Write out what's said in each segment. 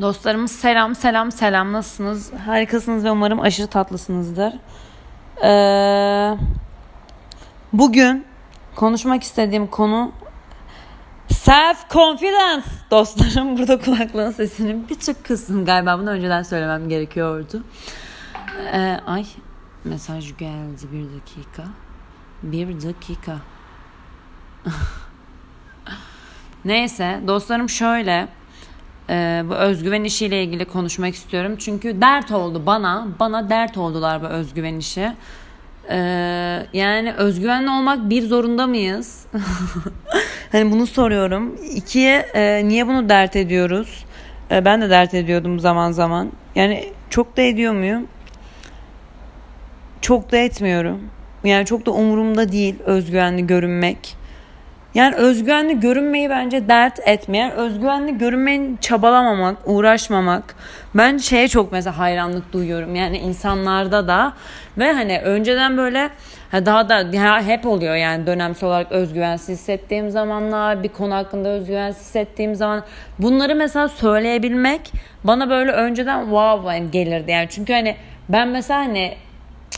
Dostlarımız selam selam selam nasılsınız? Harikasınız ve umarım aşırı tatlısınızdır. Ee, bugün konuşmak istediğim konu self confidence. Dostlarım burada kulaklığın sesini bir tık kıssın galiba bunu önceden söylemem gerekiyordu. Ee, ay mesaj geldi bir dakika. Bir dakika. Neyse dostlarım şöyle e, bu özgüven işiyle ilgili konuşmak istiyorum. Çünkü dert oldu bana. Bana dert oldular bu özgüven işi. E, yani özgüvenli olmak bir zorunda mıyız? hani bunu soruyorum. İkiye e, niye bunu dert ediyoruz? E, ben de dert ediyordum zaman zaman. Yani çok da ediyor muyum? Çok da etmiyorum. Yani çok da umurumda değil özgüvenli görünmek. Yani özgüvenli görünmeyi bence dert etmeyen, özgüvenli görünmeyin çabalamamak, uğraşmamak. Ben şeye çok mesela hayranlık duyuyorum. Yani insanlarda da ve hani önceden böyle daha da hep oluyor yani dönemsel olarak özgüvensiz hissettiğim zamanlar, bir konu hakkında özgüvensiz hissettiğim zaman bunları mesela söyleyebilmek bana böyle önceden wow gelirdi yani. Çünkü hani ben mesela hani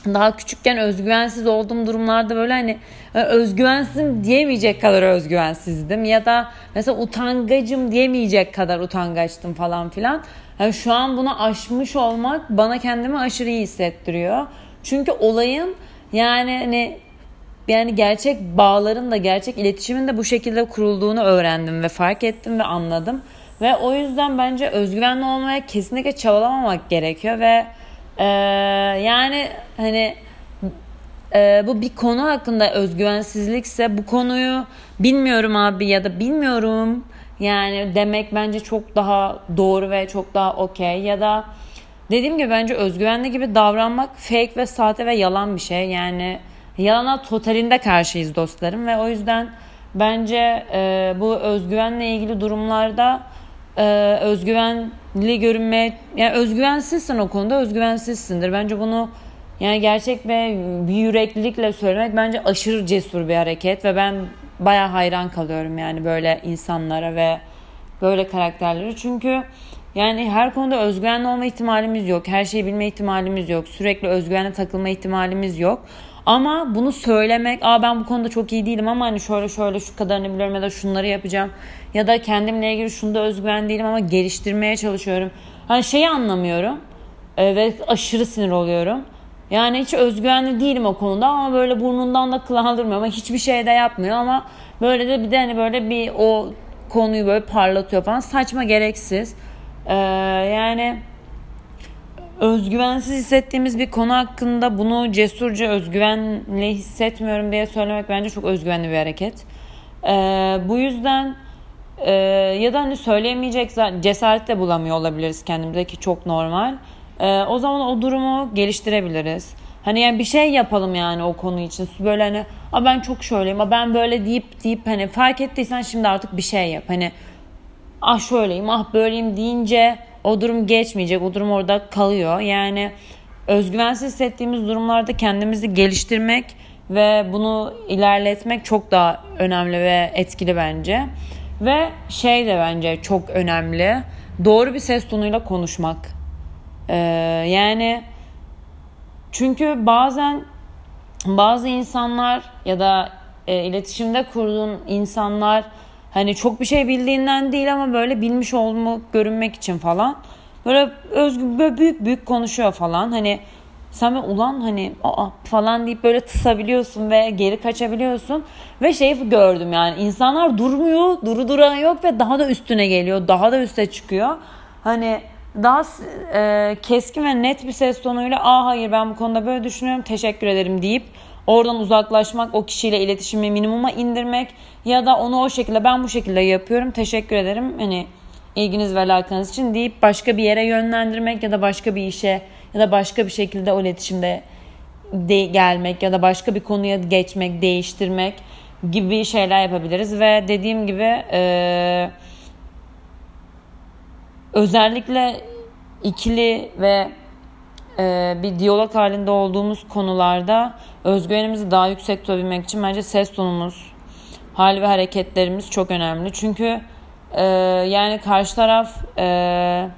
daha küçükken özgüvensiz olduğum durumlarda böyle hani e, özgüvensizim diyemeyecek kadar özgüvensizdim ya da mesela utangacım diyemeyecek kadar utangaçtım falan filan. Yani şu an bunu aşmış olmak bana kendimi aşırı iyi hissettiriyor. Çünkü olayın yani hani yani gerçek bağların da gerçek iletişimin de bu şekilde kurulduğunu öğrendim ve fark ettim ve anladım. Ve o yüzden bence özgüvenli olmaya kesinlikle çabalamamak gerekiyor ve ee, yani hani e, bu bir konu hakkında özgüvensizlikse bu konuyu bilmiyorum abi ya da bilmiyorum. Yani demek bence çok daha doğru ve çok daha okey. Ya da dediğim gibi bence özgüvenli gibi davranmak fake ve sahte ve yalan bir şey. Yani yalana totalinde karşıyız dostlarım ve o yüzden bence e, bu özgüvenle ilgili durumlarda e, özgüvenli görünmeye yani özgüvensizsin o konuda özgüvensizsindir. Bence bunu yani gerçek ve bir yüreklilikle söylemek bence aşırı cesur bir hareket ve ben baya hayran kalıyorum yani böyle insanlara ve böyle karakterlere. Çünkü yani her konuda özgüvenli olma ihtimalimiz yok. Her şeyi bilme ihtimalimiz yok. Sürekli özgüvenle takılma ihtimalimiz yok. Ama bunu söylemek, aa ben bu konuda çok iyi değilim ama hani şöyle şöyle şu kadarını biliyorum ya da şunları yapacağım. Ya da kendimle ilgili şunda özgüven değilim ama geliştirmeye çalışıyorum. Hani şeyi anlamıyorum e, ve aşırı sinir oluyorum. Yani hiç özgüvenli değilim o konuda ama böyle burnundan da kıl aldırmıyor ama hiçbir şey de yapmıyor ama böyle de bir de hani böyle bir o konuyu böyle parlatıyor falan saçma gereksiz. Ee, yani özgüvensiz hissettiğimiz bir konu hakkında bunu cesurca özgüvenli hissetmiyorum diye söylemek bence çok özgüvenli bir hareket. Ee, bu yüzden e, ya da hani söyleyemeyecek cesaret de bulamıyor olabiliriz kendimize ki çok normal. Ee, o zaman o durumu geliştirebiliriz. Hani yani bir şey yapalım yani o konu için. Böyle hani A ben çok şöyleyim, a ben böyle deyip deyip hani fark ettiysen şimdi artık bir şey yap. Hani ah şöyleyim, ah böyleyim deyince o durum geçmeyecek. O durum orada kalıyor. Yani özgüvensiz hissettiğimiz durumlarda kendimizi geliştirmek ve bunu ilerletmek çok daha önemli ve etkili bence. Ve şey de bence çok önemli. Doğru bir ses tonuyla konuşmak. Ee, yani çünkü bazen bazı insanlar ya da e, iletişimde kurduğun insanlar Hani çok bir şey bildiğinden değil ama böyle bilmiş olmak, görünmek için falan. Böyle özgür, böyle büyük büyük konuşuyor falan. Hani sen böyle ulan hani aa falan deyip böyle tısabiliyorsun ve geri kaçabiliyorsun. Ve şey gördüm yani insanlar durmuyor, duru duran yok ve daha da üstüne geliyor, daha da üste çıkıyor. Hani daha e, keskin ve net bir ses tonuyla aa hayır ben bu konuda böyle düşünüyorum teşekkür ederim deyip Oradan uzaklaşmak, o kişiyle iletişimi minimuma indirmek ya da onu o şekilde ben bu şekilde yapıyorum. Teşekkür ederim. Hani ilginiz ve alakanız için deyip başka bir yere yönlendirmek ya da başka bir işe ya da başka bir şekilde o iletişimde de gelmek ya da başka bir konuya geçmek, değiştirmek gibi şeyler yapabiliriz ve dediğim gibi e, özellikle ikili ve bir diyalog halinde olduğumuz konularda özgüvenimizi daha yüksek tutabilmek için bence ses tonumuz, hal ve hareketlerimiz çok önemli. Çünkü e, yani karşı taraf e,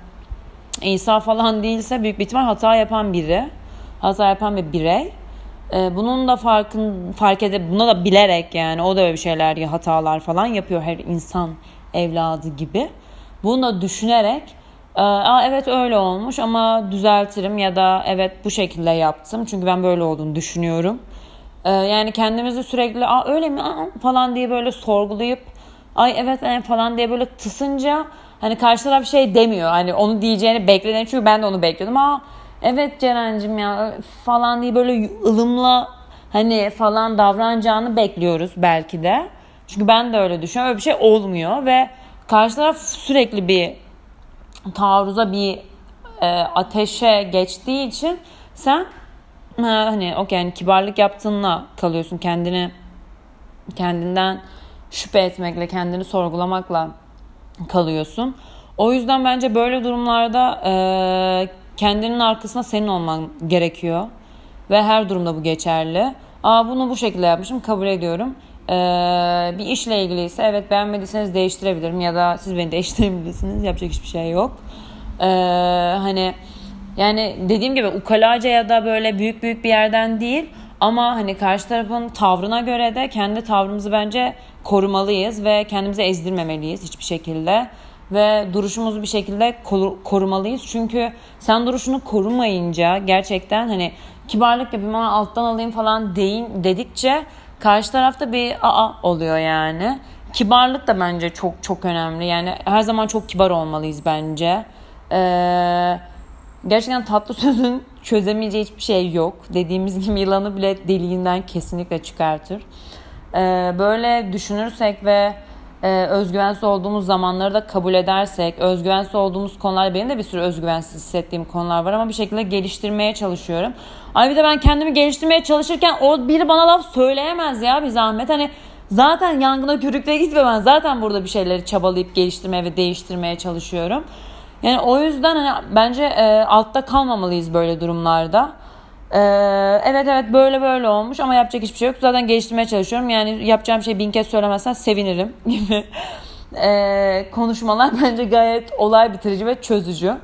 İsa falan değilse büyük bir ihtimal hata yapan biri. Hata yapan bir birey. Ee, bunun da farkın fark edip buna da bilerek yani o da öyle bir şeyler hatalar falan yapıyor her insan evladı gibi. Bunu da düşünerek Aa, evet öyle olmuş ama düzeltirim ya da evet bu şekilde yaptım. Çünkü ben böyle olduğunu düşünüyorum. Ee, yani kendimizi sürekli Aa, öyle mi Aa, falan diye böyle sorgulayıp ay evet evet falan diye böyle tısınca hani karşı taraf şey demiyor. Hani onu diyeceğini beklediğini çünkü ben de onu bekliyordum. Aa evet Ceren'cim ya falan diye böyle ılımla hani falan davranacağını bekliyoruz belki de. Çünkü ben de öyle düşünüyorum. Öyle bir şey olmuyor ve karşı taraf sürekli bir taarruza bir e, ateşe geçtiği için sen ha, hani okey yani kibarlık yaptığınla kalıyorsun kendini kendinden şüphe etmekle kendini sorgulamakla kalıyorsun. O yüzden bence böyle durumlarda e, kendinin arkasında senin olman gerekiyor. Ve her durumda bu geçerli. Aa bunu bu şekilde yapmışım kabul ediyorum. Ee, bir işle ilgiliyse evet beğenmediyseniz değiştirebilirim ya da siz beni değiştirebilirsiniz. Yapacak hiçbir şey yok. Ee, hani yani dediğim gibi ukalaca ya da böyle büyük büyük bir yerden değil ama hani karşı tarafın tavrına göre de kendi tavrımızı bence korumalıyız ve kendimizi ezdirmemeliyiz hiçbir şekilde ve duruşumuzu bir şekilde korumalıyız. Çünkü sen duruşunu korumayınca gerçekten hani kibarlık yapayım ama alttan alayım falan deyin dedikçe karşı tarafta bir aa oluyor yani. Kibarlık da bence çok çok önemli. Yani her zaman çok kibar olmalıyız bence. Ee, gerçekten tatlı sözün çözemeyeceği hiçbir şey yok. Dediğimiz gibi yılanı bile deliğinden kesinlikle çıkartır. Ee, böyle düşünürsek ve e, özgüvensiz olduğumuz zamanları da kabul edersek, özgüvensiz olduğumuz konular benim de bir sürü özgüvensiz hissettiğim konular var ama bir şekilde geliştirmeye çalışıyorum. Ay bir de ben kendimi geliştirmeye çalışırken o biri bana laf söyleyemez ya bir zahmet. Hani zaten yangına körükle gitme ben zaten burada bir şeyleri çabalayıp geliştirmeye ve değiştirmeye çalışıyorum. Yani o yüzden hani bence e, altta kalmamalıyız böyle durumlarda. Ee, evet evet böyle böyle olmuş ama yapacak hiçbir şey yok. Zaten geliştirmeye çalışıyorum. Yani yapacağım şey bin kez söylemezsen sevinirim gibi ee, konuşmalar bence gayet olay bitirici ve çözücü.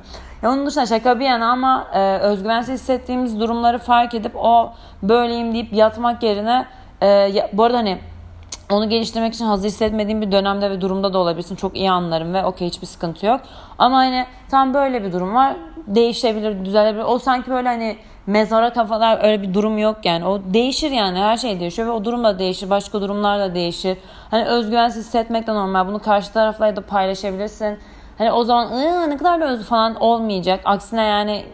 Ya onun dışında şaka bir yana ama e, özgüvensiz hissettiğimiz durumları fark edip o böyleyim deyip yatmak yerine e, ya, bu arada hani onu geliştirmek için hazır hissetmediğim bir dönemde ve durumda da olabilirsin. Çok iyi anlarım ve okey hiçbir sıkıntı yok. Ama hani tam böyle bir durum var. Değişebilir, düzelebilir. O sanki böyle hani mezara kafalar öyle bir durum yok yani. O değişir yani her şey değişiyor ve o durum da değişir. Başka durumlar da değişir. Hani özgüvensiz hissetmek de normal. Bunu karşı tarafla da paylaşabilirsin. Hani o zaman ne kadar da özgür falan olmayacak. Aksine yani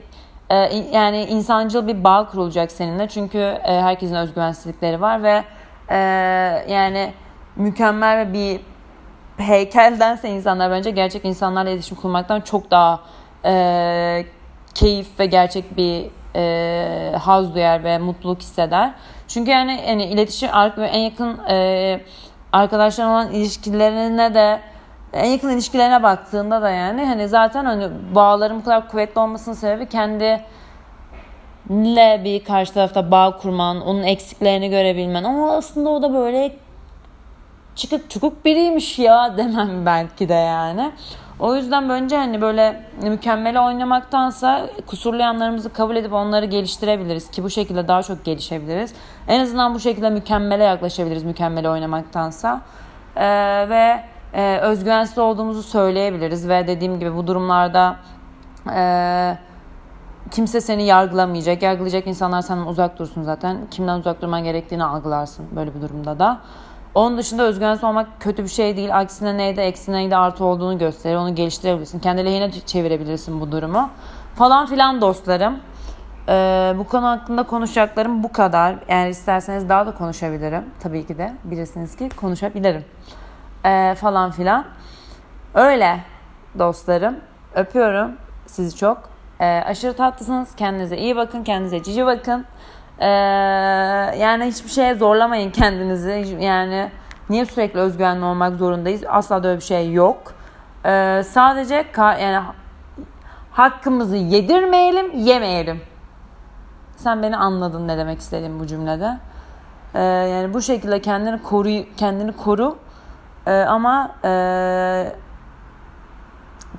e, yani insancıl bir bağ kurulacak seninle. Çünkü e, herkesin özgüvensizlikleri var ve e, yani mükemmel bir heykeldense insanlar bence gerçek insanlarla iletişim kurmaktan çok daha e, keyif ve gerçek bir e, haz duyar ve mutluluk hisseder. Çünkü yani, yani iletişim en yakın e, arkadaşlar olan ilişkilerine de en yakın ilişkilerine baktığında da yani hani zaten hani bağların bu kadar kuvvetli olmasının sebebi kendi ile bir karşı tarafta bağ kurman, onun eksiklerini görebilmen. Ama aslında o da böyle çıkık çukuk biriymiş ya demem belki de yani. O yüzden bence hani böyle mükemmele oynamaktansa kusurlu yanlarımızı kabul edip onları geliştirebiliriz ki bu şekilde daha çok gelişebiliriz. En azından bu şekilde mükemmele yaklaşabiliriz mükemmele oynamaktansa. Ee, ve e, özgüvensiz olduğumuzu söyleyebiliriz ve dediğim gibi bu durumlarda e, kimse seni yargılamayacak. Yargılayacak insanlar senden uzak dursun zaten. Kimden uzak durman gerektiğini algılarsın böyle bir durumda da. Onun dışında özgüvensiz olmak kötü bir şey değil. Aksine neyde eksi neyde artı olduğunu gösterir. Onu geliştirebilirsin. Kendi lehine çevirebilirsin bu durumu. Falan filan dostlarım. Ee, bu konu hakkında konuşacaklarım bu kadar. Eğer isterseniz daha da konuşabilirim. Tabii ki de bilirsiniz ki konuşabilirim. Ee, falan filan. Öyle dostlarım. Öpüyorum sizi çok. Ee, aşırı tatlısınız. Kendinize iyi bakın. Kendinize cici bakın. Ee, yani hiçbir şeye zorlamayın kendinizi. Yani niye sürekli özgüvenli olmak zorundayız? Asla da öyle bir şey yok. Ee, sadece yani hakkımızı yedirmeyelim, yemeyelim. Sen beni anladın ne demek istediğim bu cümlede. Ee, yani bu şekilde kendini koru, kendini koru. Ee, ama e,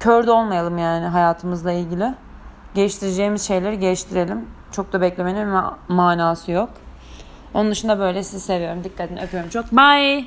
kör de olmayalım yani hayatımızla ilgili. Geliştireceğimiz şeyleri geliştirelim. Çok da beklemenin ma- manası yok. Onun dışında böyle sizi seviyorum. Dikkat edin öpüyorum çok. Bye.